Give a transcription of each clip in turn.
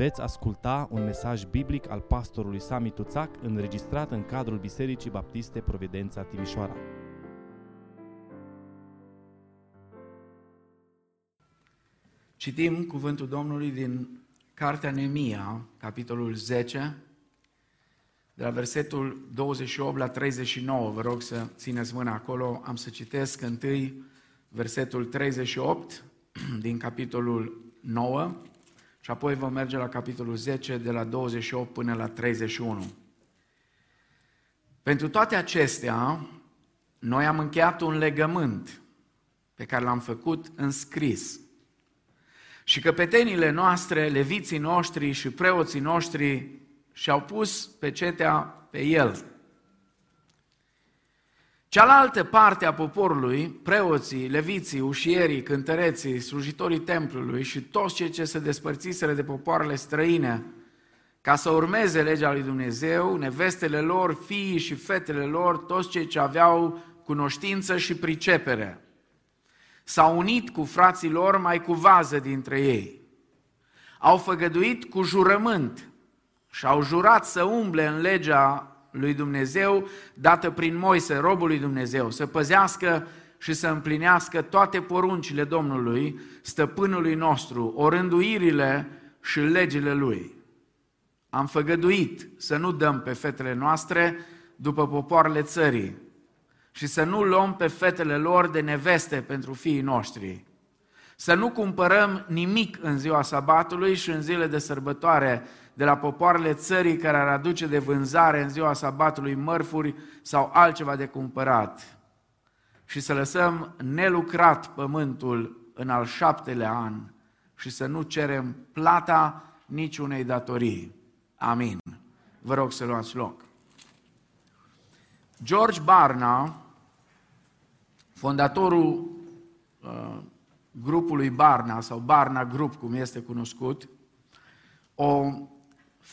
Veți asculta un mesaj biblic al pastorului Sami Tuțac înregistrat în cadrul Bisericii Baptiste Providența Timișoara. Citim cuvântul Domnului din Cartea Nemia, capitolul 10, de la versetul 28 la 39. Vă rog să țineți mâna acolo. Am să citesc întâi versetul 38 din capitolul 9 și apoi vom merge la capitolul 10 de la 28 până la 31. Pentru toate acestea, noi am încheiat un legământ pe care l-am făcut în scris. Și căpetenile noastre, leviții noștri și preoții noștri și-au pus pecetea pe el. Cealaltă parte a poporului, preoții, leviții, ușierii, cântăreții, slujitorii templului și toți cei ce se despărțiseră de popoarele străine, ca să urmeze legea lui Dumnezeu, nevestele lor, fiii și fetele lor, toți cei ce aveau cunoștință și pricepere. S-au unit cu frații lor mai cu vază dintre ei. Au făgăduit cu jurământ și au jurat să umble în legea lui Dumnezeu dată prin Moise, robul lui Dumnezeu, să păzească și să împlinească toate poruncile Domnului, stăpânului nostru, orânduirile și legile lui. Am făgăduit să nu dăm pe fetele noastre după popoarele țării și să nu luăm pe fetele lor de neveste pentru fiii noștri. Să nu cumpărăm nimic în ziua sabatului și în zile de sărbătoare de la popoarele țării care ar aduce de vânzare în ziua sabatului mărfuri sau altceva de cumpărat și să lăsăm nelucrat pământul în al șaptelea an și să nu cerem plata niciunei datorii. Amin. Vă rog să luați loc. George Barna, fondatorul uh, grupului Barna sau Barna Group, cum este cunoscut, o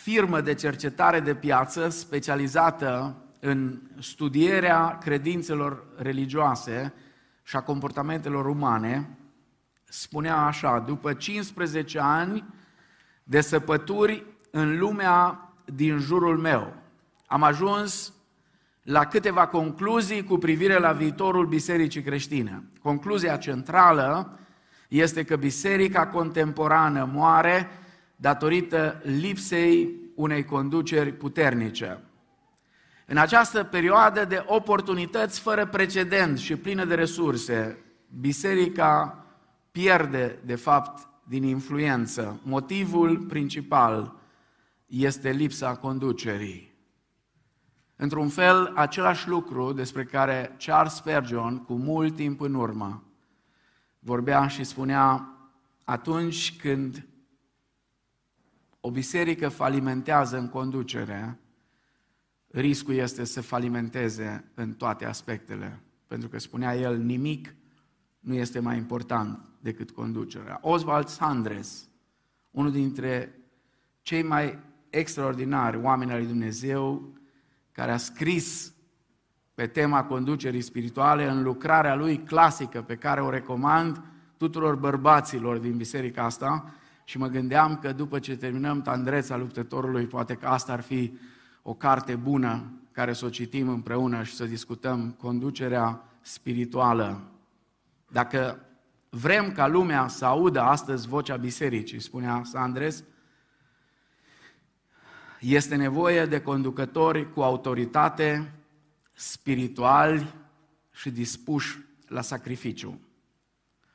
firmă de cercetare de piață specializată în studierea credințelor religioase și a comportamentelor umane, spunea așa, după 15 ani de săpături în lumea din jurul meu, am ajuns la câteva concluzii cu privire la viitorul bisericii creștine. Concluzia centrală este că biserica contemporană moare datorită lipsei unei conduceri puternice. În această perioadă de oportunități fără precedent și plină de resurse, biserica pierde, de fapt, din influență. Motivul principal este lipsa conducerii. Într-un fel, același lucru despre care Charles Spurgeon, cu mult timp în urmă, vorbea și spunea atunci când o biserică falimentează în conducere, riscul este să falimenteze în toate aspectele. Pentru că spunea el, nimic nu este mai important decât conducerea. Oswald Sandres, unul dintre cei mai extraordinari oameni al lui Dumnezeu, care a scris pe tema conducerii spirituale în lucrarea lui clasică pe care o recomand tuturor bărbaților din biserica asta, și mă gândeam că după ce terminăm Tandreța luptătorului, poate că asta ar fi o carte bună care să o citim împreună și să discutăm conducerea spirituală. Dacă vrem ca lumea să audă astăzi vocea bisericii, spunea Sandres, este nevoie de conducători cu autoritate, spirituali și dispuși la sacrificiu.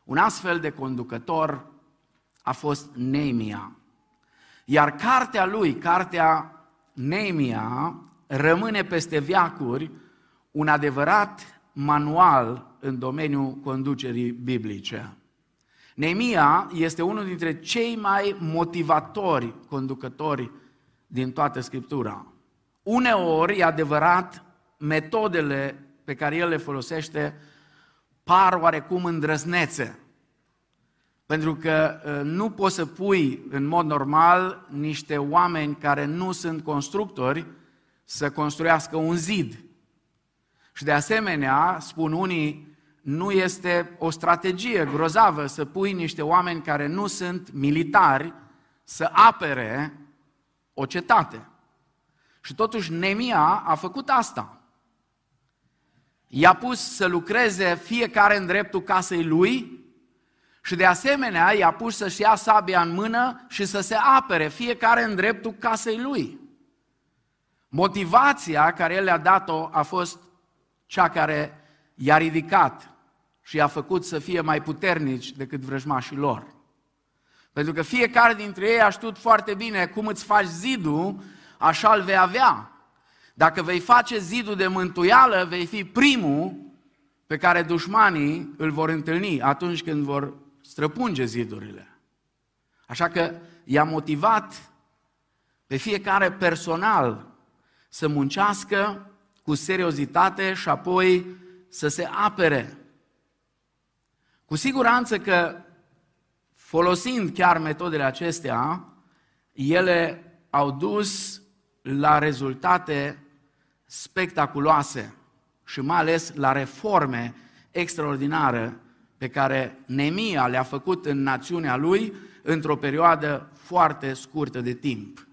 Un astfel de conducător a fost Neemia. Iar cartea lui, cartea Neemia, rămâne peste viacuri un adevărat manual în domeniul conducerii biblice. Neemia este unul dintre cei mai motivatori conducători din toată Scriptura. Uneori, e adevărat, metodele pe care el le folosește par oarecum îndrăznețe. Pentru că uh, nu poți să pui în mod normal niște oameni care nu sunt constructori să construiască un zid. Și de asemenea, spun unii, nu este o strategie grozavă să pui niște oameni care nu sunt militari să apere o cetate. Și totuși Nemia a făcut asta. I-a pus să lucreze fiecare în dreptul casei lui și de asemenea i-a pus să-și ia sabia în mână și să se apere fiecare în dreptul casei lui. Motivația care el le-a dat-o a fost cea care i-a ridicat și i-a făcut să fie mai puternici decât vrăjmașii lor. Pentru că fiecare dintre ei a știut foarte bine cum îți faci zidul, așa îl vei avea. Dacă vei face zidul de mântuială, vei fi primul pe care dușmanii îl vor întâlni atunci când vor străpunge zidurile. Așa că i-a motivat pe fiecare personal să muncească cu seriozitate și apoi să se apere. Cu siguranță că folosind chiar metodele acestea, ele au dus la rezultate spectaculoase și mai ales la reforme extraordinare pe care Nemia le-a făcut în națiunea lui într-o perioadă foarte scurtă de timp.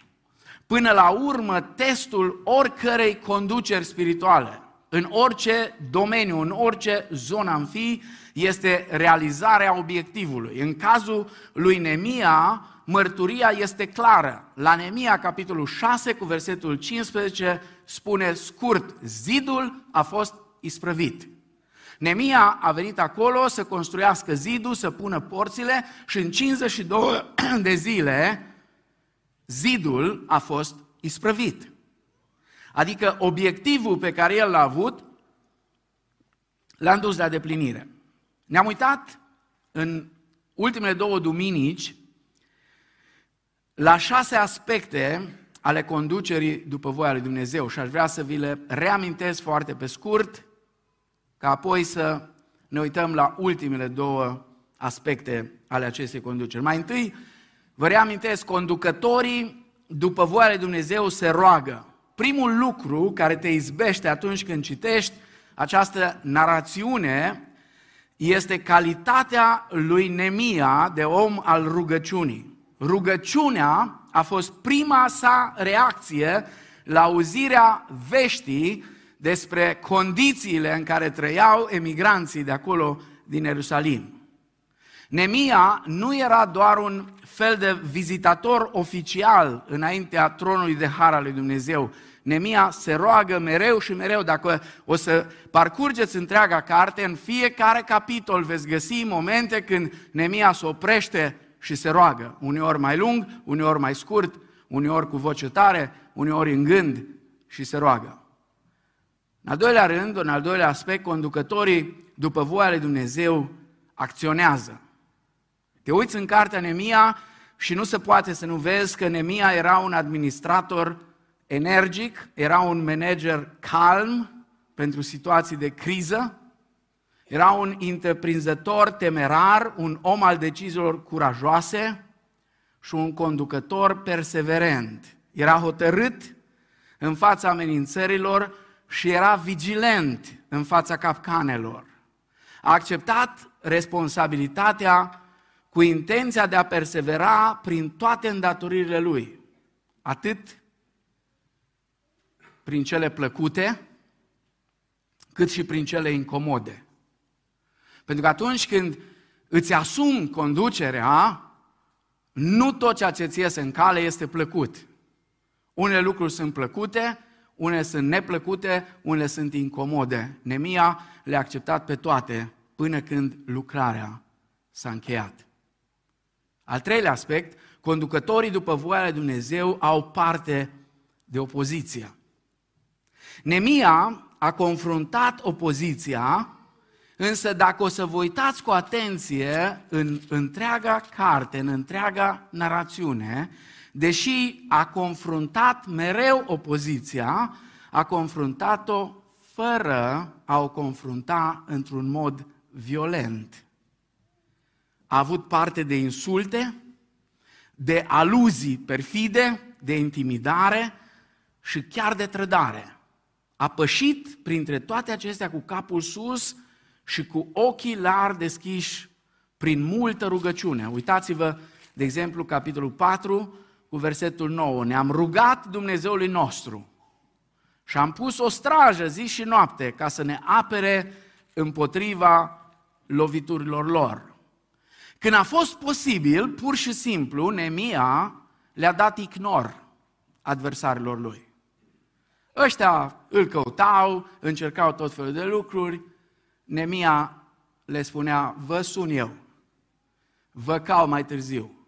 Până la urmă, testul oricărei conduceri spirituale, în orice domeniu, în orice zonă am fi, este realizarea obiectivului. În cazul lui Nemia, mărturia este clară. La Nemia, capitolul 6, cu versetul 15, spune scurt, zidul a fost isprăvit. Nemia a venit acolo să construiască zidul, să pună porțile și în 52 de zile zidul a fost isprăvit. Adică obiectivul pe care el l-a avut l-a dus la deplinire. Ne-am uitat în ultimele două duminici la șase aspecte ale conducerii după voia lui Dumnezeu și aș vrea să vi le reamintesc foarte pe scurt, ca apoi să ne uităm la ultimele două aspecte ale acestei conduceri. Mai întâi, vă reamintesc, conducătorii după voia lui Dumnezeu se roagă. Primul lucru care te izbește atunci când citești această narațiune este calitatea lui Nemia de om al rugăciunii. Rugăciunea a fost prima sa reacție la auzirea veștii despre condițiile în care trăiau emigranții de acolo din Ierusalim. Nemia nu era doar un fel de vizitator oficial înaintea tronului de har al lui Dumnezeu. Nemia se roagă mereu și mereu. Dacă o să parcurgeți întreaga carte, în fiecare capitol veți găsi momente când Nemia se oprește și se roagă. Uneori mai lung, uneori mai scurt, uneori cu voce tare, uneori în gând și se roagă. În al doilea rând, în al doilea aspect, conducătorii, după voia lui Dumnezeu, acționează. Te uiți în cartea Nemia și nu se poate să nu vezi că Nemia era un administrator energic, era un manager calm pentru situații de criză, era un întreprinzător temerar, un om al deciziilor curajoase și un conducător perseverent. Era hotărât în fața amenințărilor și era vigilent în fața capcanelor. A acceptat responsabilitatea cu intenția de a persevera prin toate îndatoririle lui, atât prin cele plăcute, cât și prin cele incomode. Pentru că atunci când îți asumi conducerea, nu tot ceea ce ți iese în cale este plăcut. Unele lucruri sunt plăcute, unele sunt neplăcute, unele sunt incomode. Nemia le-a acceptat pe toate până când lucrarea s-a încheiat. Al treilea aspect, conducătorii după voia lui Dumnezeu au parte de opoziție. Nemia a confruntat opoziția, însă dacă o să vă uitați cu atenție în întreaga carte, în întreaga narațiune, deși a confruntat mereu opoziția, a confruntat-o fără a o confrunta într-un mod violent. A avut parte de insulte, de aluzii perfide, de intimidare și chiar de trădare. A pășit printre toate acestea cu capul sus și cu ochii larg deschiși prin multă rugăciune. Uitați-vă De exemplu, capitolul 4, cu versetul 9. Ne-am rugat Dumnezeului nostru și am pus o strajă zi și noapte ca să ne apere împotriva loviturilor lor. Când a fost posibil, pur și simplu, Nemia le-a dat ignor adversarilor lui. Ăștia îl căutau, încercau tot felul de lucruri, Nemia le spunea, vă sun eu, vă cau mai târziu,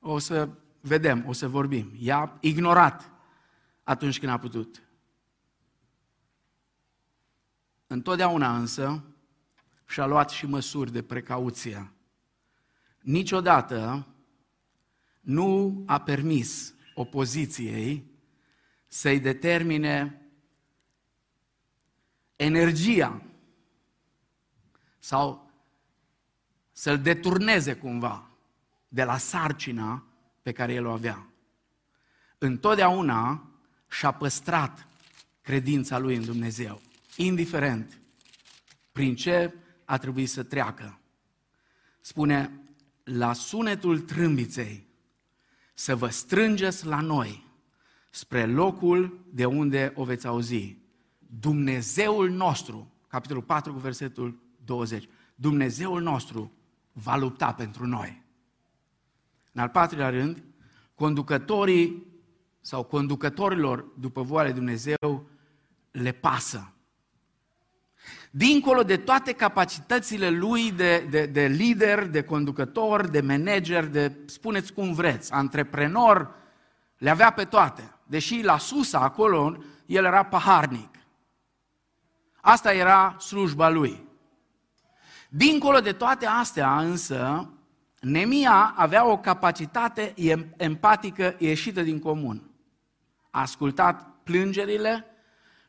o să vedem, o să vorbim. I-a ignorat atunci când a putut. Întotdeauna însă și-a luat și măsuri de precauție. Niciodată nu a permis opoziției să-i determine energia sau să-l deturneze cumva de la sarcina pe care el o avea. Întotdeauna și-a păstrat credința lui în Dumnezeu, indiferent prin ce a trebuit să treacă. Spune, la sunetul trâmbiței să vă strângeți la noi spre locul de unde o veți auzi. Dumnezeul nostru, capitolul 4 cu versetul 20, Dumnezeul nostru va lupta pentru noi. În al patrulea rând, conducătorii sau conducătorilor după voia lui Dumnezeu le pasă. Dincolo de toate capacitățile lui de, de, de lider, de conducător, de manager, de spuneți cum vreți, antreprenor, le avea pe toate. Deși la Susa, acolo, el era paharnic. Asta era slujba lui. Dincolo de toate astea, însă, Nemia avea o capacitate empatică ieșită din comun. A ascultat plângerile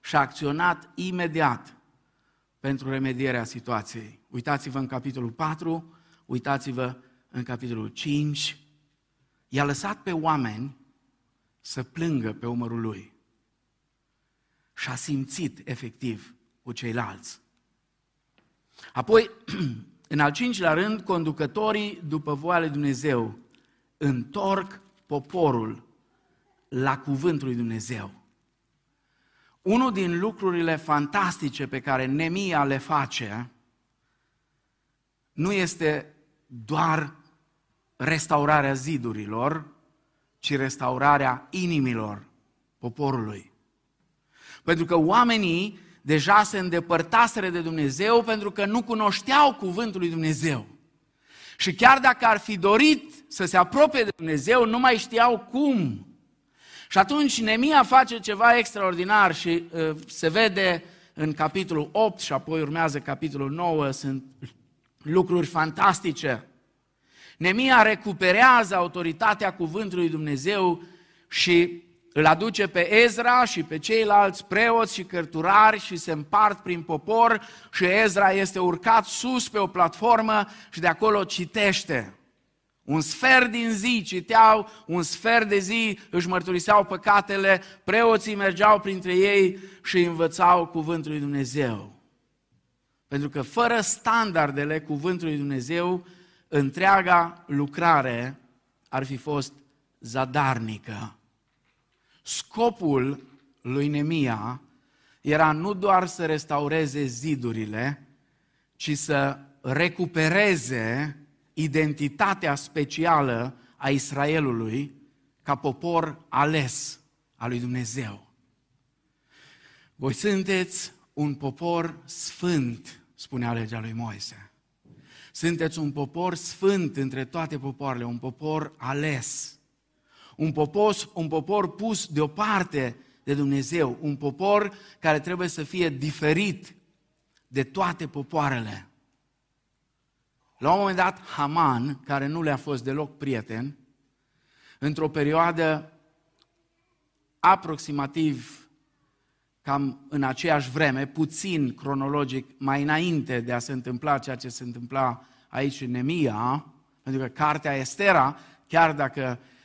și a acționat imediat pentru remedierea situației. Uitați-vă în capitolul 4, uitați-vă în capitolul 5. I-a lăsat pe oameni să plângă pe umărul lui. Și a simțit efectiv cu ceilalți. Apoi, în al cincilea rând, conducătorii, după voia lui Dumnezeu, întorc poporul la cuvântul lui Dumnezeu. Unul din lucrurile fantastice pe care Nemia le face nu este doar restaurarea zidurilor, ci restaurarea inimilor poporului. Pentru că oamenii deja se îndepărtaseră de Dumnezeu pentru că nu cunoșteau cuvântul lui Dumnezeu. Și chiar dacă ar fi dorit să se apropie de Dumnezeu, nu mai știau cum. Și atunci Nemia face ceva extraordinar și uh, se vede în capitolul 8 și apoi urmează capitolul 9, sunt lucruri fantastice. Nemia recuperează autoritatea cuvântului Dumnezeu și îl aduce pe Ezra și pe ceilalți preoți și cărturari și se împart prin popor și Ezra este urcat sus pe o platformă și de acolo citește. Un sfert din zi citeau, un sfert de zi își mărturiseau păcatele, preoții mergeau printre ei și învățau cuvântul lui Dumnezeu. Pentru că fără standardele cuvântului Dumnezeu, întreaga lucrare ar fi fost zadarnică. Scopul lui Nemia era nu doar să restaureze zidurile, ci să recupereze identitatea specială a Israelului ca popor ales al lui Dumnezeu. Voi sunteți un popor sfânt, spunea legea lui Moise. Sunteți un popor sfânt între toate popoarele, un popor ales. Un popor, un popor pus deoparte de Dumnezeu, un popor care trebuie să fie diferit de toate popoarele. La un moment dat, Haman, care nu le-a fost deloc prieten, într-o perioadă aproximativ cam în aceeași vreme, puțin cronologic, mai înainte de a se întâmpla ceea ce se întâmpla aici în Nemia, pentru că cartea Estera, chiar dacă uh,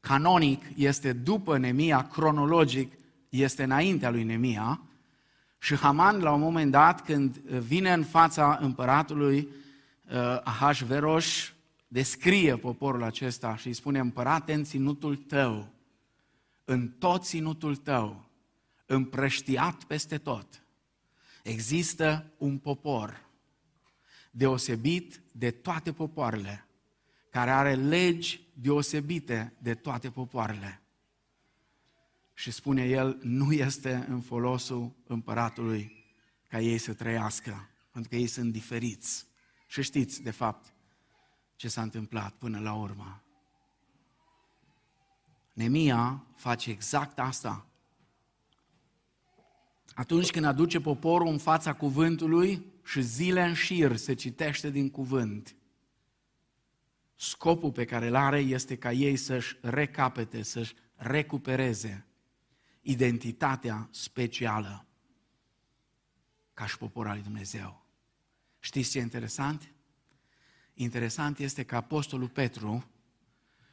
canonic este după Nemia, cronologic este înaintea lui Nemia, și Haman, la un moment dat, când vine în fața împăratului, uh, Ahasveros, descrie poporul acesta și îi spune, împărate în ținutul tău, în tot ținutul tău, împrăștiat peste tot, există un popor deosebit de toate popoarele, care are legi deosebite de toate popoarele. Și spune el, nu este în folosul împăratului ca ei să trăiască, pentru că ei sunt diferiți. Și știți, de fapt, ce s-a întâmplat până la urmă. Nemia face exact asta. Atunci când aduce poporul în fața cuvântului și zile în șir se citește din cuvânt, scopul pe care îl are este ca ei să-și recapete, să-și recupereze identitatea specială ca și popor al lui Dumnezeu. Știți ce e interesant? Interesant este că Apostolul Petru,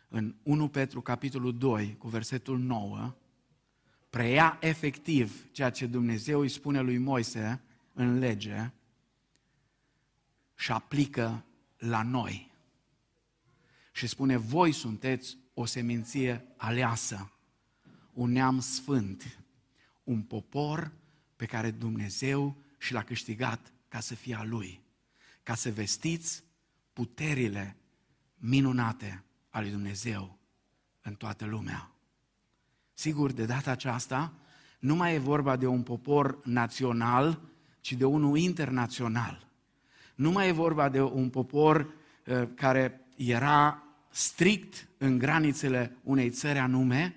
în 1 Petru, capitolul 2, cu versetul 9, preia efectiv ceea ce Dumnezeu îi spune lui Moise în lege și aplică la noi. Și spune, voi sunteți o seminție aleasă, un neam sfânt, un popor pe care Dumnezeu și l-a câștigat ca să fie a Lui, ca să vestiți puterile minunate ale lui Dumnezeu în toată lumea. Sigur, de data aceasta, nu mai e vorba de un popor național, ci de unul internațional. Nu mai e vorba de un popor uh, care era strict în granițele unei țări anume,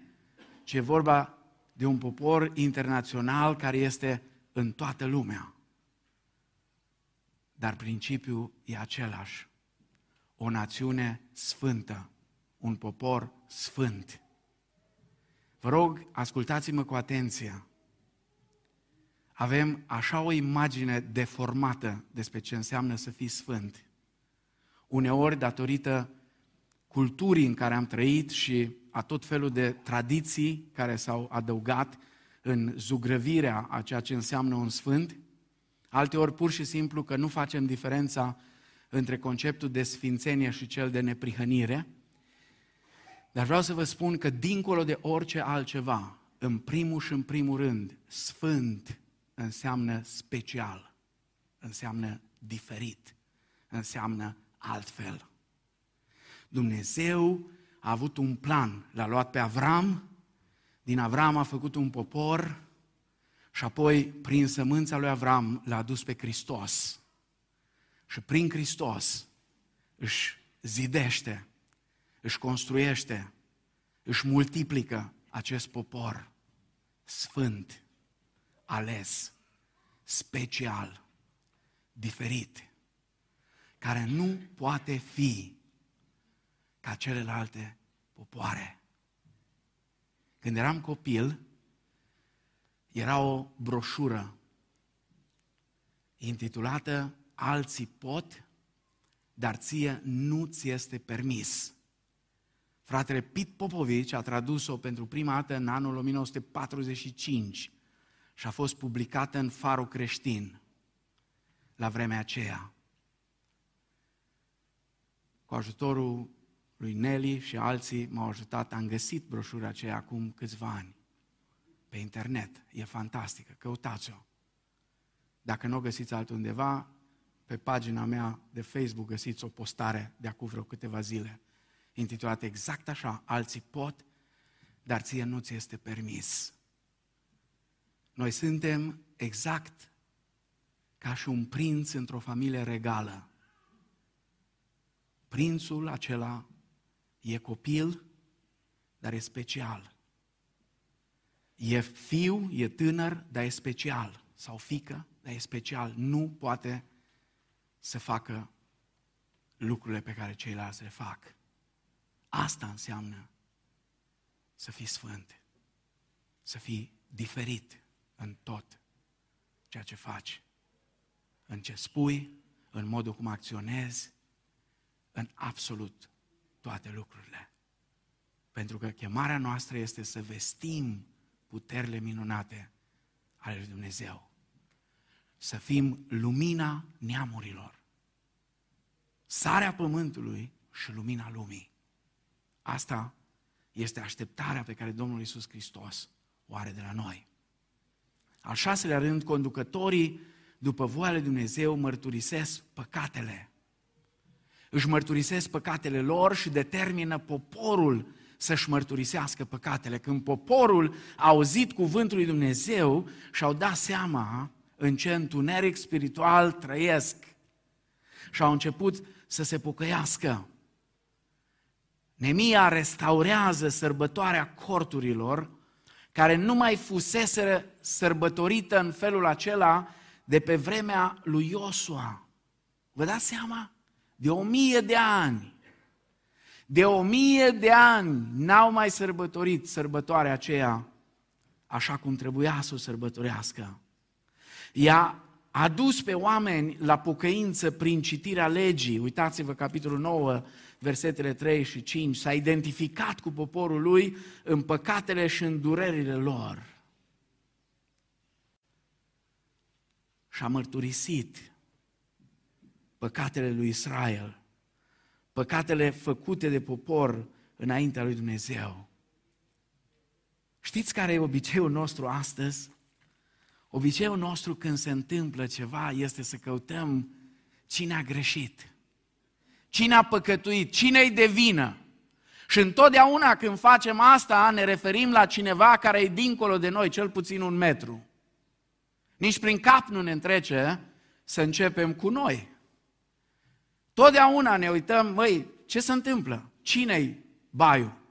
ci e vorba de un popor internațional care este în toată lumea. Dar principiul e același. O națiune sfântă, un popor sfânt. Vă rog, ascultați-mă cu atenție. Avem așa o imagine deformată despre ce înseamnă să fii sfânt. Uneori, datorită culturii în care am trăit și a tot felul de tradiții care s-au adăugat în zugrăvirea a ceea ce înseamnă un sfânt, alteori pur și simplu că nu facem diferența între conceptul de sfințenie și cel de neprihănire, dar vreau să vă spun că dincolo de orice altceva, în primul și în primul rând, sfânt înseamnă special, înseamnă diferit, înseamnă altfel. Dumnezeu a avut un plan, l-a luat pe Avram, din Avram a făcut un popor și apoi prin sămânța lui Avram l-a adus pe Hristos. Și prin Hristos își zidește își construiește, își multiplică acest popor sfânt, ales, special, diferit, care nu poate fi ca celelalte popoare. Când eram copil, era o broșură intitulată Alții pot, dar ție nu ți este permis. Fratele Pit Popovici a tradus-o pentru prima dată în anul 1945 și a fost publicată în Farul Creștin la vremea aceea. Cu ajutorul lui Nelly și alții m-au ajutat, am găsit broșura aceea acum câțiva ani pe internet. E fantastică, căutați-o. Dacă nu o găsiți altundeva, pe pagina mea de Facebook găsiți o postare de acum vreo câteva zile intitulată exact așa, alții pot, dar ție nu ți este permis. Noi suntem exact ca și un prinț într-o familie regală. Prințul acela e copil, dar e special. E fiu, e tânăr, dar e special. Sau fică, dar e special. Nu poate să facă lucrurile pe care ceilalți le fac. Asta înseamnă să fii sfânt, să fii diferit în tot ceea ce faci, în ce spui, în modul cum acționezi, în absolut toate lucrurile. Pentru că chemarea noastră este să vestim puterile minunate ale lui Dumnezeu. Să fim lumina neamurilor. Sarea pământului și lumina lumii. Asta este așteptarea pe care Domnul Iisus Hristos o are de la noi. Al șaselea rând, conducătorii, după voia lui Dumnezeu, mărturisesc păcatele. Își mărturisesc păcatele lor și determină poporul să-și mărturisească păcatele. Când poporul a auzit cuvântul lui Dumnezeu și au dat seama în ce întuneric spiritual trăiesc și au început să se pocăiască. Nemia restaurează sărbătoarea corturilor, care nu mai fusese sărbătorită în felul acela de pe vremea lui Iosua. Vă dați seama? De o mie de ani. De o mie de ani n-au mai sărbătorit sărbătoarea aceea așa cum trebuia să o sărbătorească. Ea a dus pe oameni la pocăință prin citirea legii. Uitați-vă capitolul 9, versetele 3 și 5. S-a identificat cu poporul lui în păcatele și în durerile lor. Și a mărturisit păcatele lui Israel, păcatele făcute de popor înaintea lui Dumnezeu. Știți care e obiceiul nostru astăzi? Obiceiul nostru când se întâmplă ceva este să căutăm cine a greșit, cine a păcătuit, cine-i de vină. Și întotdeauna când facem asta, ne referim la cineva care e dincolo de noi, cel puțin un metru. Nici prin cap nu ne întrece să începem cu noi. Totdeauna ne uităm, măi, ce se întâmplă? Cine-i baiul?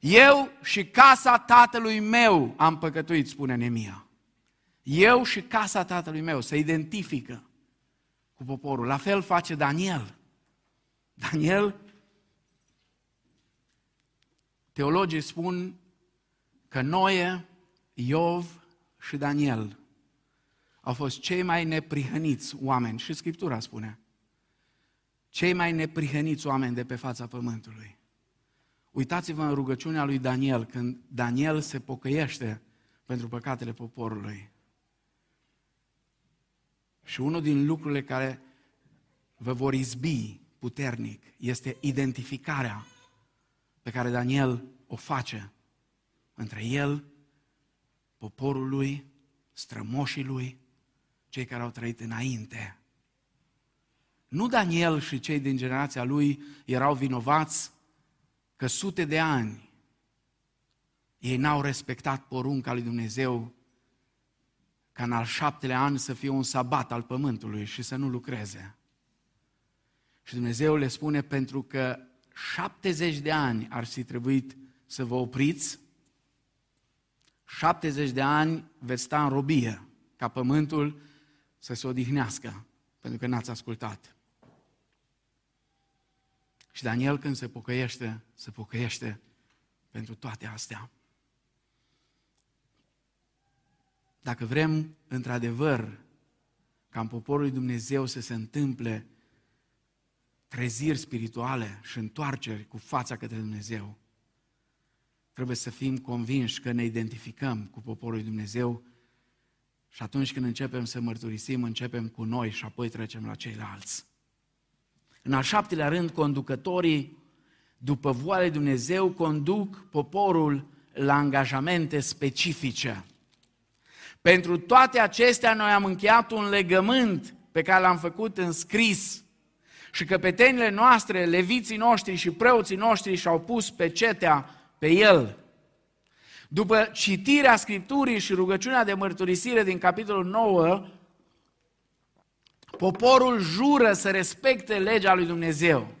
Eu și casa tatălui meu am păcătuit, spune Nemia. Eu și casa tatălui meu se identifică cu poporul. La fel face Daniel. Daniel, teologii spun că Noe, Iov și Daniel au fost cei mai neprihăniți oameni. Și Scriptura spune cei mai neprihăniți oameni de pe fața pământului. Uitați-vă în rugăciunea lui Daniel, când Daniel se pocăiește pentru păcatele poporului. Și unul din lucrurile care vă vor izbi puternic este identificarea pe care Daniel o face între el, poporul lui, strămoșii lui, cei care au trăit înainte nu Daniel și cei din generația lui erau vinovați că sute de ani ei n-au respectat porunca lui Dumnezeu ca în al șaptelea an să fie un sabat al pământului și să nu lucreze. Și Dumnezeu le spune pentru că 70 de ani ar fi trebuit să vă opriți, 70 de ani veți sta în robie ca pământul să se odihnească, pentru că n-ați ascultat. Și Daniel când se pocăiește, se pocăiește pentru toate astea. Dacă vrem, într-adevăr, ca în poporul lui Dumnezeu să se întâmple treziri spirituale și întoarceri cu fața către Dumnezeu, trebuie să fim convinși că ne identificăm cu poporul lui Dumnezeu și atunci când începem să mărturisim, începem cu noi și apoi trecem la ceilalți. În al șaptelea rând, conducătorii, după voia lui Dumnezeu, conduc poporul la angajamente specifice. Pentru toate acestea noi am încheiat un legământ pe care l-am făcut în scris și căpetenile noastre, leviții noștri și preoții noștri și-au pus pecetea pe el. După citirea Scripturii și rugăciunea de mărturisire din capitolul 9, Poporul jură să respecte legea lui Dumnezeu.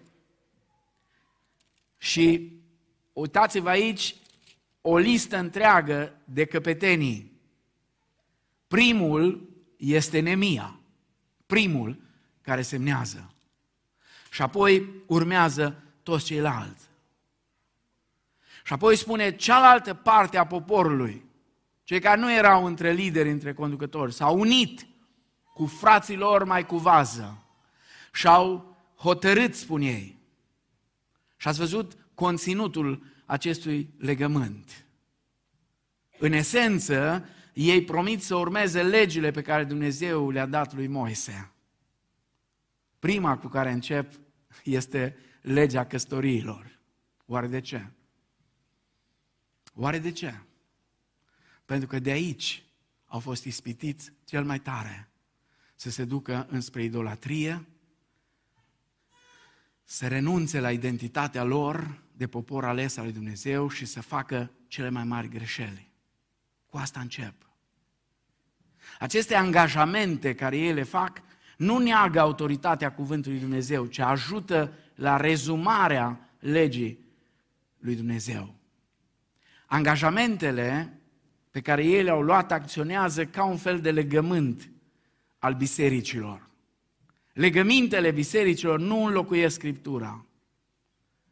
Și uitați-vă aici o listă întreagă de căpetenii. Primul este Nemia, primul care semnează. Și apoi urmează toți ceilalți. Și apoi spune cealaltă parte a poporului, cei care nu erau între lideri, între conducători, s-au unit cu frații lor mai cu vază și au hotărât, spun ei. Și ați văzut conținutul acestui legământ. În esență, ei promit să urmeze legile pe care Dumnezeu le-a dat lui Moise. Prima cu care încep este legea căsătoriilor. Oare de ce? Oare de ce? Pentru că de aici au fost ispitiți cel mai tare să se ducă înspre idolatrie, să renunțe la identitatea lor de popor ales al lui Dumnezeu și să facă cele mai mari greșeli. Cu asta încep. Aceste angajamente care ei le fac nu neagă autoritatea cuvântului Dumnezeu, ci ajută la rezumarea legii lui Dumnezeu. Angajamentele pe care ei le-au luat acționează ca un fel de legământ al bisericilor. Legămintele bisericilor nu înlocuiesc Scriptura,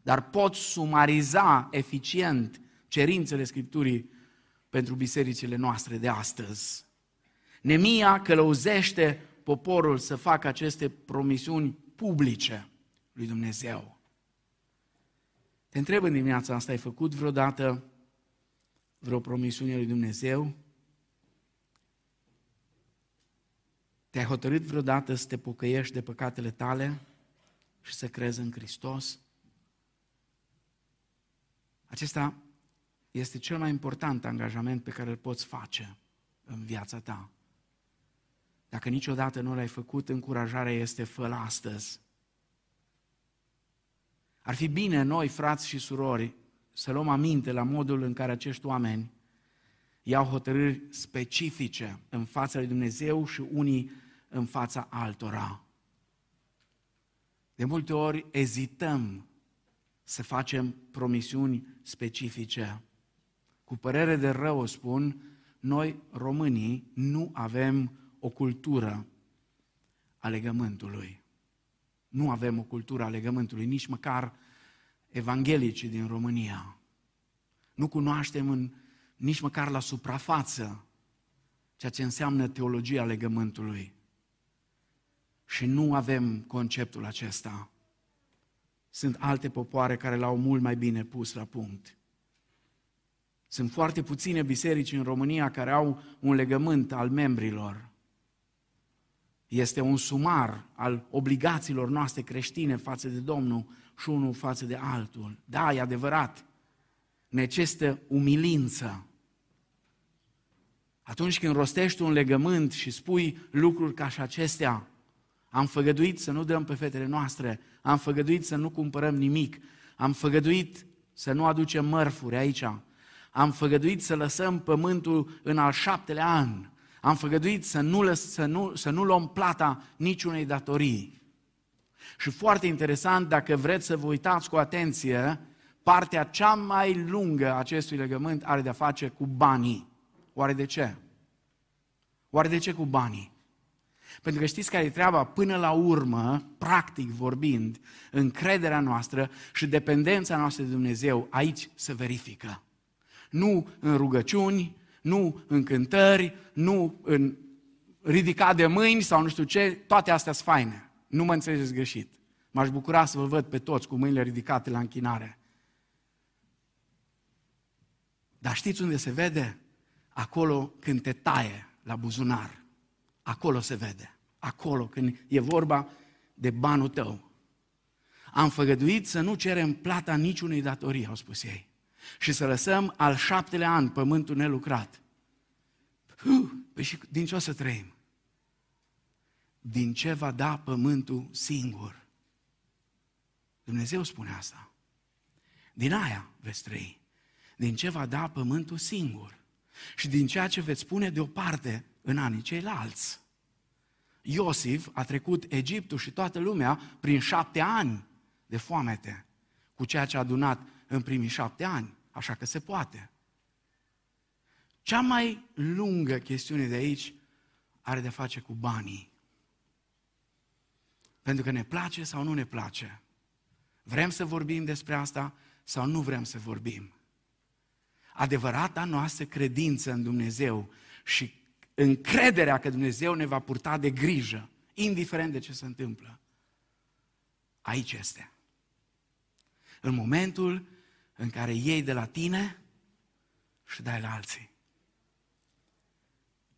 dar pot sumariza eficient cerințele Scripturii pentru bisericile noastre de astăzi. Nemia călăuzește poporul să facă aceste promisiuni publice lui Dumnezeu. Te întreb în dimineața asta, ai făcut vreodată vreo promisiune lui Dumnezeu? Te-ai hotărât vreodată să te pocăiești de păcatele tale și să crezi în Hristos? Acesta este cel mai important angajament pe care îl poți face în viața ta. Dacă niciodată nu l-ai făcut, încurajarea este fă astăzi. Ar fi bine noi, frați și surori, să luăm aminte la modul în care acești oameni iau hotărâri specifice în fața lui Dumnezeu și unii în fața altora. De multe ori ezităm să facem promisiuni specifice. Cu părere de rău o spun, noi românii nu avem o cultură a legământului. Nu avem o cultură a legământului, nici măcar evanghelicii din România. Nu cunoaștem în, nici măcar la suprafață ceea ce înseamnă teologia legământului. Și nu avem conceptul acesta. Sunt alte popoare care l-au mult mai bine pus la punct. Sunt foarte puține biserici în România care au un legământ al membrilor. Este un sumar al obligațiilor noastre creștine față de Domnul și unul față de altul. Da, e adevărat. Necesită umilință. Atunci când rostești un legământ și spui lucruri ca și acestea, am făgăduit să nu dăm pe fetele noastre, am făgăduit să nu cumpărăm nimic, am făgăduit să nu aducem mărfuri aici, am făgăduit să lăsăm pământul în al șaptele an, am făgăduit să nu, să nu, să nu luăm plata niciunei datorii. Și foarte interesant, dacă vreți să vă uitați cu atenție, partea cea mai lungă a acestui legământ are de-a face cu banii. Oare de ce? Oare de ce cu banii? Pentru că știți care e treaba? Până la urmă, practic vorbind, încrederea noastră și dependența noastră de Dumnezeu aici se verifică. Nu în rugăciuni, nu în cântări, nu în ridicat de mâini sau nu știu ce, toate astea sunt faine. Nu mă înțelegeți greșit. M-aș bucura să vă văd pe toți cu mâinile ridicate la închinare. Dar știți unde se vede? Acolo când te taie la buzunar. Acolo se vede. Acolo, când e vorba de banul tău. Am făgăduit să nu cerem plata niciunei datorii, au spus ei. Și să lăsăm al șaptele an pământul nelucrat. Păi și din ce o să trăim? Din ce va da pământul singur? Dumnezeu spune asta. Din aia veți trăi. Din ce va da pământul singur. Și din ceea ce veți pune deoparte în anii ceilalți. Iosif a trecut Egiptul și toată lumea prin șapte ani de foamete cu ceea ce a adunat în primii șapte ani, așa că se poate. Cea mai lungă chestiune de aici are de face cu banii. Pentru că ne place sau nu ne place. Vrem să vorbim despre asta sau nu vrem să vorbim. Adevărata noastră credință în Dumnezeu și încrederea că Dumnezeu ne va purta de grijă, indiferent de ce se întâmplă. Aici este. În momentul în care iei de la tine și dai la alții.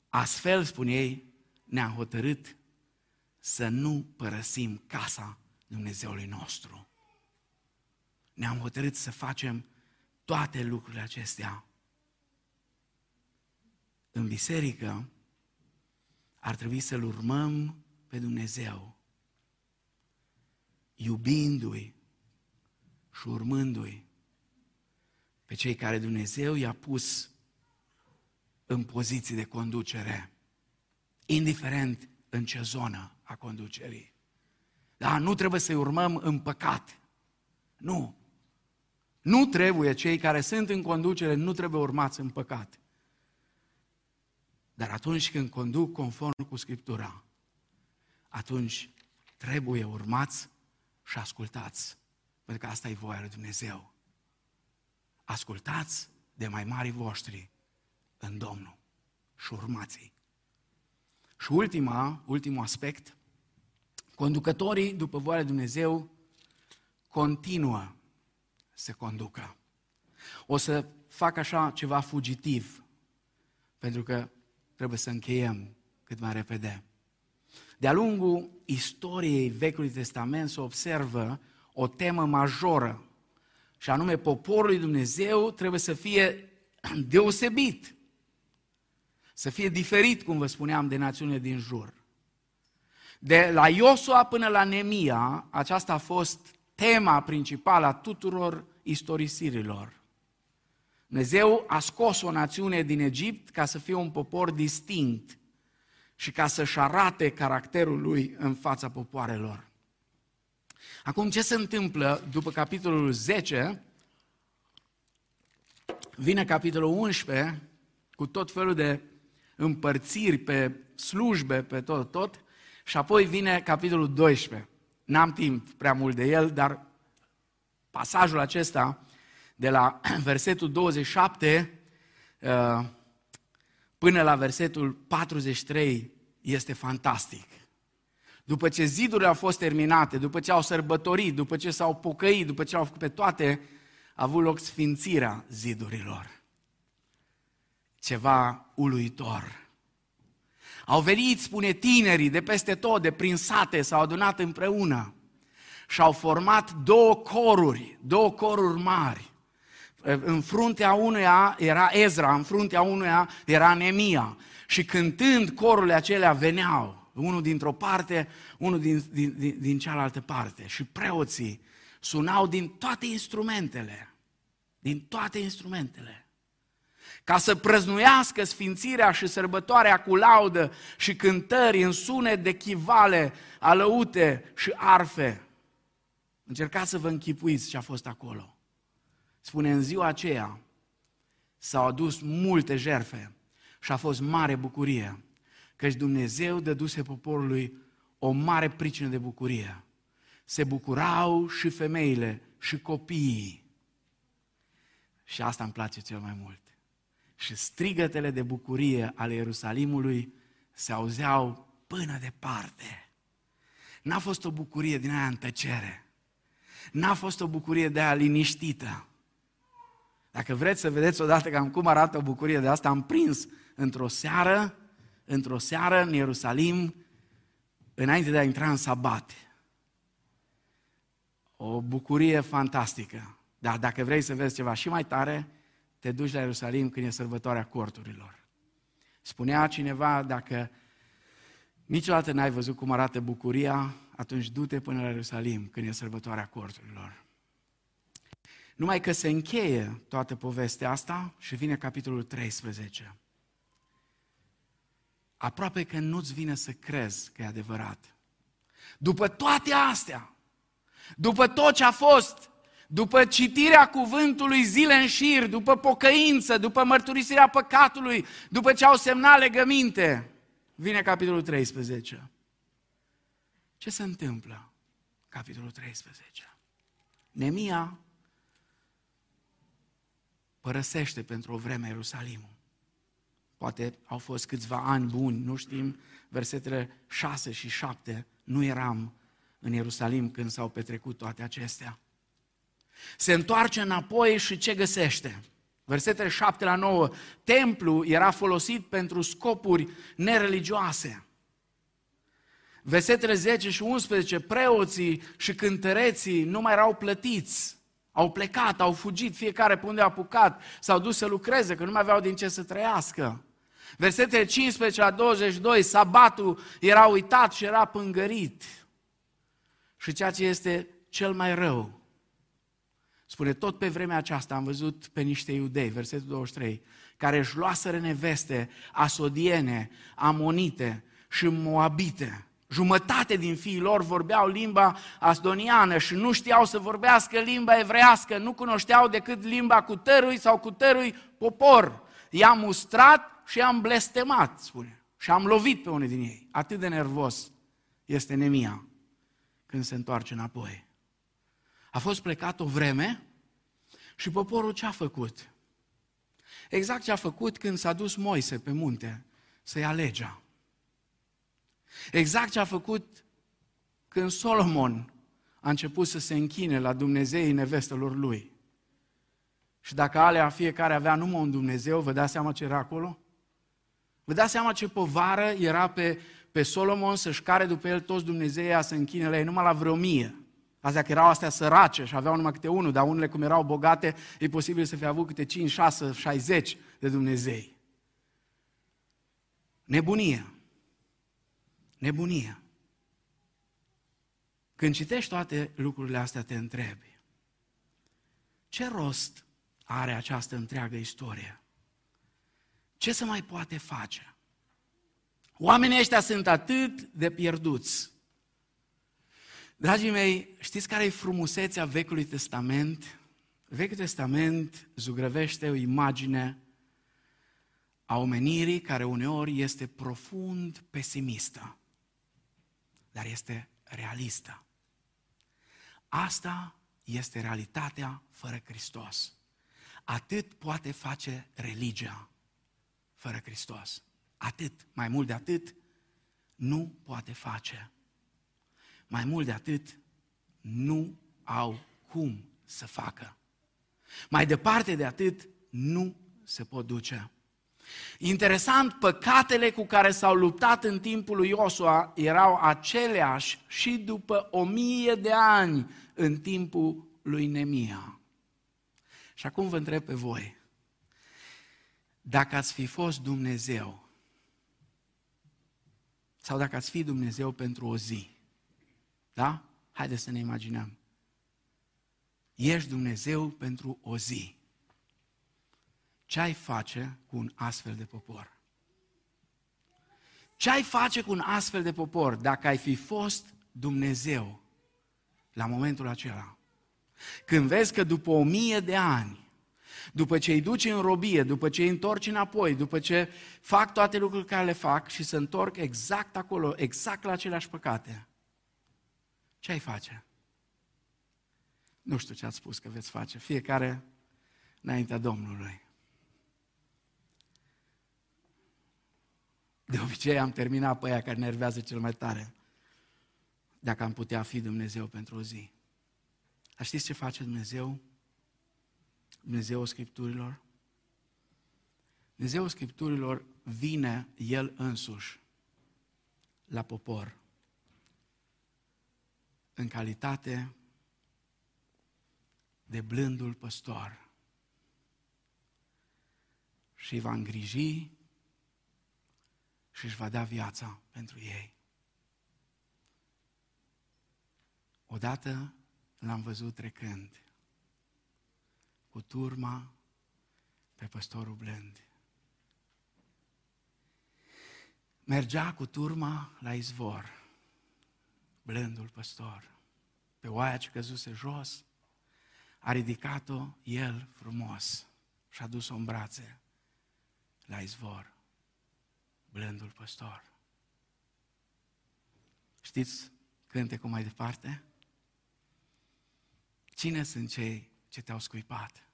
Astfel, spun ei, ne-am hotărât să nu părăsim casa Dumnezeului nostru. Ne-am hotărât să facem toate lucrurile acestea. În biserică ar trebui să-L urmăm pe Dumnezeu, iubindu-i și urmându-i pe cei care Dumnezeu i-a pus în poziții de conducere, indiferent în ce zonă a conducerii. Da, nu trebuie să-i urmăm în păcat. Nu. Nu trebuie, cei care sunt în conducere, nu trebuie urmați în păcat. Dar atunci când conduc conform cu Scriptura, atunci trebuie urmați și ascultați. Pentru că asta e voia lui Dumnezeu. Ascultați de mai mari voștri în Domnul și urmați Și ultima, ultimul aspect, conducătorii, după voia lui Dumnezeu, continuă să conducă. O să fac așa ceva fugitiv, pentru că trebuie să încheiem cât mai repede. De-a lungul istoriei Vechiului Testament se observă o temă majoră, și anume poporul lui Dumnezeu trebuie să fie deosebit, să fie diferit, cum vă spuneam, de națiunile din jur. De la Iosua până la Nemia, aceasta a fost tema principală a tuturor istorisirilor. Dumnezeu a scos o națiune din Egipt ca să fie un popor distinct și ca să-și arate caracterul lui în fața popoarelor. Acum, ce se întâmplă după capitolul 10? Vine capitolul 11 cu tot felul de împărțiri pe slujbe, pe tot, tot, și apoi vine capitolul 12. N-am timp prea mult de el, dar pasajul acesta de la versetul 27 uh, până la versetul 43 este fantastic. După ce zidurile au fost terminate, după ce au sărbătorit, după ce s-au pocăit, după ce au făcut pe toate, a avut loc sfințirea zidurilor. Ceva uluitor. Au venit, spune tinerii, de peste tot, de prin sate, s-au adunat împreună și au format două coruri, două coruri mari. În fruntea unuia era Ezra, în fruntea unuia era Nemia. Și cântând corurile acelea veneau, unul dintr-o parte, unul din, din, din, din cealaltă parte. Și preoții sunau din toate instrumentele, din toate instrumentele ca să prăznuiască sfințirea și sărbătoarea cu laudă și cântări în sunet de chivale, alăute și arfe. Încercați să vă închipuiți ce a fost acolo. Spune, în ziua aceea s-au adus multe jerfe și a fost mare bucurie, căci Dumnezeu dăduse poporului o mare pricină de bucurie. Se bucurau și femeile și copiii. Și asta îmi place cel mai mult și strigătele de bucurie ale Ierusalimului se auzeau până departe. N-a fost o bucurie din aia în tăcere. N-a fost o bucurie de aia liniștită. Dacă vreți să vedeți odată cam cum arată o bucurie de asta, am prins într-o seară, într-o seară în Ierusalim, înainte de a intra în sabat. O bucurie fantastică. Dar dacă vrei să vezi ceva și mai tare, te duci la Ierusalim când e sărbătoarea corturilor. Spunea cineva, dacă niciodată n-ai văzut cum arată bucuria, atunci du-te până la Ierusalim când e sărbătoarea corturilor. Numai că se încheie toată povestea asta și vine capitolul 13. Aproape că nu-ți vine să crezi că e adevărat. După toate astea, după tot ce a fost după citirea cuvântului zile în șir, după pocăință, după mărturisirea păcatului, după ce au semnat legăminte, vine capitolul 13. Ce se întâmplă? Capitolul 13. Nemia părăsește pentru o vreme Ierusalimul. Poate au fost câțiva ani buni, nu știm, versetele 6 și 7, nu eram în Ierusalim când s-au petrecut toate acestea. Se întoarce înapoi și ce găsește? Versetele 7 la 9. Templu era folosit pentru scopuri nereligioase. Versetele 10 și 11, preoții și cântăreții nu mai erau plătiți. Au plecat, au fugit, fiecare pe unde a apucat, s-au dus să lucreze, că nu mai aveau din ce să trăiască. Versetele 15 la 22, sabatul era uitat și era pângărit. Și ceea ce este cel mai rău, spune, tot pe vremea aceasta am văzut pe niște iudei, versetul 23, care își luaseră neveste asodiene, amonite și moabite. Jumătate din fiii lor vorbeau limba asdoniană și nu știau să vorbească limba evrească, nu cunoșteau decât limba cu tărui sau cu tărui popor. I-am mustrat și am blestemat, spune. Și am lovit pe unul din ei. Atât de nervos este Nemia când se întoarce înapoi. A fost plecat o vreme și poporul ce a făcut? Exact ce a făcut când s-a dus Moise pe munte să ia legea. Exact ce a făcut când Solomon a început să se închine la Dumnezeii nevestelor lui. Și dacă alea fiecare avea numai un Dumnezeu, vă dați seama ce era acolo? Vă dați seama ce povară era pe, pe Solomon să-și care după el toți Dumnezeia să închine la ei, numai la vreo mie. Astea că erau astea sărace și aveau numai câte unul, dar unele cum erau bogate, e posibil să fie avut câte 5, 6, 60 de Dumnezei. Nebunie. Nebunie. Când citești toate lucrurile astea, te întrebi, ce rost are această întreagă istorie? Ce se mai poate face? Oamenii ăștia sunt atât de pierduți. Dragii mei, știți care e frumusețea Vechiului Testament? Vechiul Testament zugrăvește o imagine a omenirii care uneori este profund pesimistă, dar este realistă. Asta este realitatea fără Hristos. Atât poate face religia fără Hristos. Atât, mai mult de atât, nu poate face. Mai mult de atât, nu au cum să facă. Mai departe de atât, nu se pot duce. Interesant, păcatele cu care s-au luptat în timpul lui Iosua erau aceleași și după o mie de ani în timpul lui Nemia. Și acum vă întreb pe voi, dacă ați fi fost Dumnezeu, sau dacă ați fi Dumnezeu pentru o zi, da? Haideți să ne imaginăm. Ești Dumnezeu pentru o zi. Ce ai face cu un astfel de popor? Ce ai face cu un astfel de popor dacă ai fi fost Dumnezeu la momentul acela? Când vezi că după o mie de ani după ce îi duci în robie, după ce îi întorci înapoi, după ce fac toate lucrurile care le fac și se întorc exact acolo, exact la aceleași păcate, ce ai face? Nu știu ce ați spus că veți face, fiecare înaintea Domnului. De obicei am terminat pe aia care nervează cel mai tare. Dacă am putea fi Dumnezeu pentru o zi. Dar știți ce face Dumnezeu? Dumnezeu Scripturilor? Dumnezeu Scripturilor vine El însuși la popor în calitate de blândul păstor și va îngriji și își va da viața pentru ei. Odată l-am văzut trecând cu turma pe păstorul blând. Mergea cu turma la izvor, blândul păstor. Pe oaia ce căzuse jos, a ridicat-o el frumos și a dus-o în brațe la izvor, blândul păstor. Știți cântecul mai departe? Cine sunt cei ce te-au scuipat?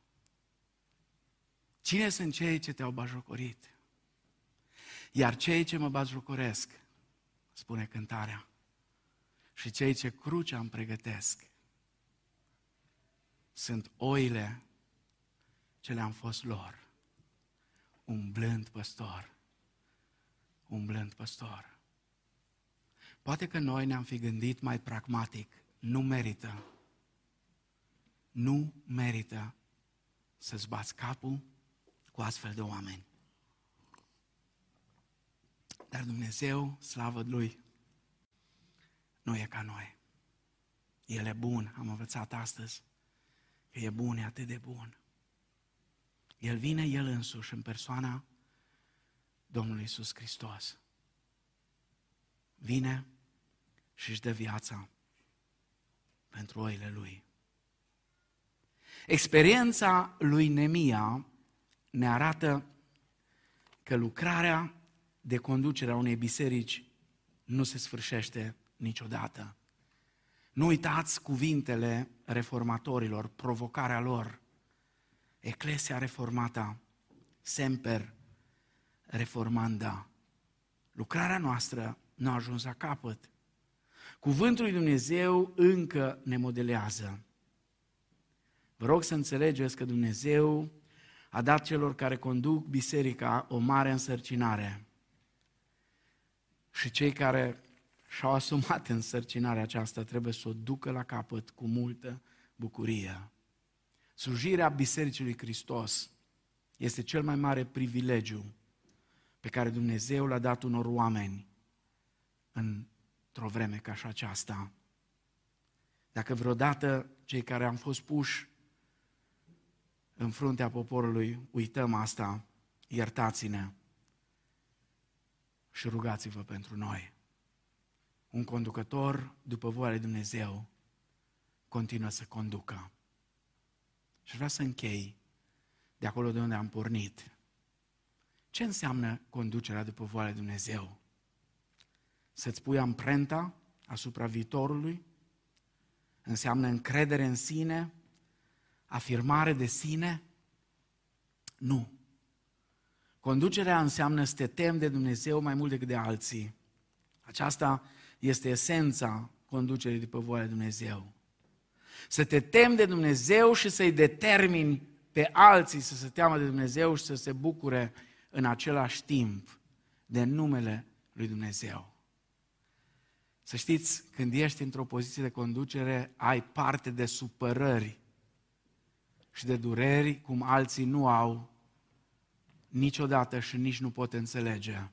Cine sunt cei ce te-au bajocorit? Iar cei ce mă bajocoresc, spune cântarea, și cei ce crucea îmi pregătesc, sunt oile ce le-am fost lor. Un blând păstor. Un blând păstor. Poate că noi ne-am fi gândit mai pragmatic. Nu merită. Nu merită să-ți bați capul cu astfel de oameni. Dar Dumnezeu, slavă Lui, nu e ca noi. El e bun, am învățat astăzi că e bun, e atât de bun. El vine El însuși în persoana Domnului Iisus Hristos. Vine și își dă viața pentru oile Lui. Experiența lui Nemia ne arată că lucrarea de conducere a unei biserici nu se sfârșește niciodată. Nu uitați cuvintele reformatorilor, provocarea lor. Eclesia reformata, semper reformanda. Lucrarea noastră nu a ajuns la capăt. Cuvântul lui Dumnezeu încă ne modelează. Vă rog să înțelegeți că Dumnezeu a dat celor care conduc biserica o mare însărcinare. Și cei care și-au asumat însărcinarea aceasta trebuie să o ducă la capăt cu multă bucurie. Slujirea Bisericii lui Hristos este cel mai mare privilegiu pe care Dumnezeu l-a dat unor oameni într-o vreme ca și aceasta. Dacă vreodată cei care am fost puși în fruntea poporului uităm asta, iertați-ne și rugați-vă pentru noi. Un conducător, după voia lui Dumnezeu, continuă să conducă. Și vreau să închei de acolo de unde am pornit. Ce înseamnă conducerea după voia lui Dumnezeu? Să-ți pui amprenta asupra viitorului? Înseamnă încredere în sine? Afirmare de sine? Nu. Conducerea înseamnă să te temi de Dumnezeu mai mult decât de alții. Aceasta este esența conducerii după voia Dumnezeu. Să te temi de Dumnezeu și să-i determini pe alții să se teamă de Dumnezeu și să se bucure în același timp de numele lui Dumnezeu. Să știți, când ești într-o poziție de conducere, ai parte de supărări și de dureri cum alții nu au niciodată și nici nu pot înțelege.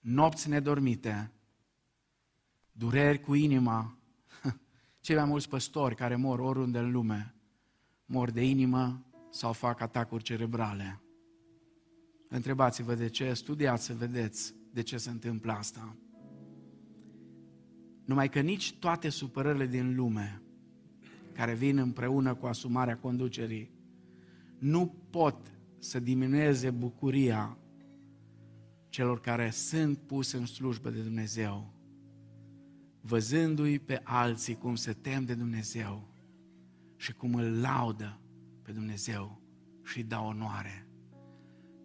Nopți nedormite, dureri cu inima. Cei mai mulți păstori care mor oriunde în lume, mor de inimă sau fac atacuri cerebrale. Întrebați-vă de ce, studiați să vedeți de ce se întâmplă asta. Numai că nici toate supărările din lume care vin împreună cu asumarea conducerii nu pot să diminueze bucuria celor care sunt puse în slujbă de Dumnezeu, văzându-i pe alții cum se tem de Dumnezeu și cum îl laudă pe Dumnezeu și îi dau onoare.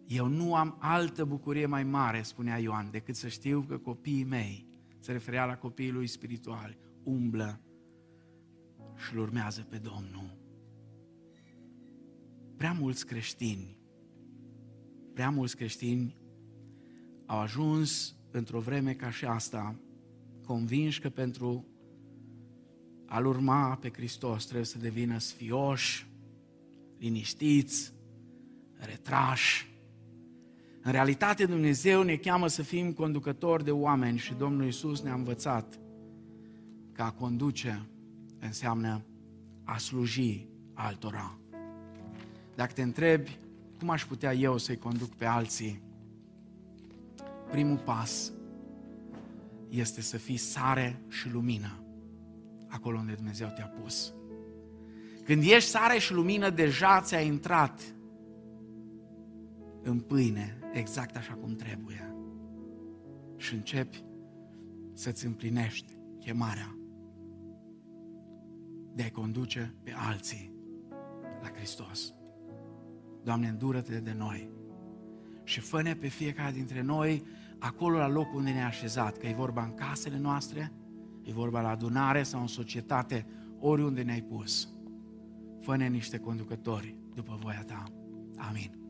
Eu nu am altă bucurie mai mare, spunea Ioan, decât să știu că copiii mei, se referea la copiii lui spirituali, umblă și îl urmează pe Domnul. Prea mulți creștini, prea mulți creștini au ajuns într-o vreme ca și asta, convinși că pentru a-L urma pe Hristos trebuie să devină sfioși, liniștiți, retrași. În realitate Dumnezeu ne cheamă să fim conducători de oameni și Domnul Iisus ne-a învățat că a conduce înseamnă a sluji altora. Dacă te întrebi cum aș putea eu să-i conduc pe alții, primul pas este să fii sare și lumină acolo unde Dumnezeu te-a pus. Când ești sare și lumină, deja ți-a intrat în pâine, exact așa cum trebuie. Și începi să-ți împlinești chemarea de a conduce pe alții la Hristos. Doamne, îndură-te de noi și fă pe fiecare dintre noi acolo la locul unde ne-a așezat, că e vorba în casele noastre, e vorba la adunare sau în societate, oriunde ne-ai pus. fă niște conducători după voia ta. Amin.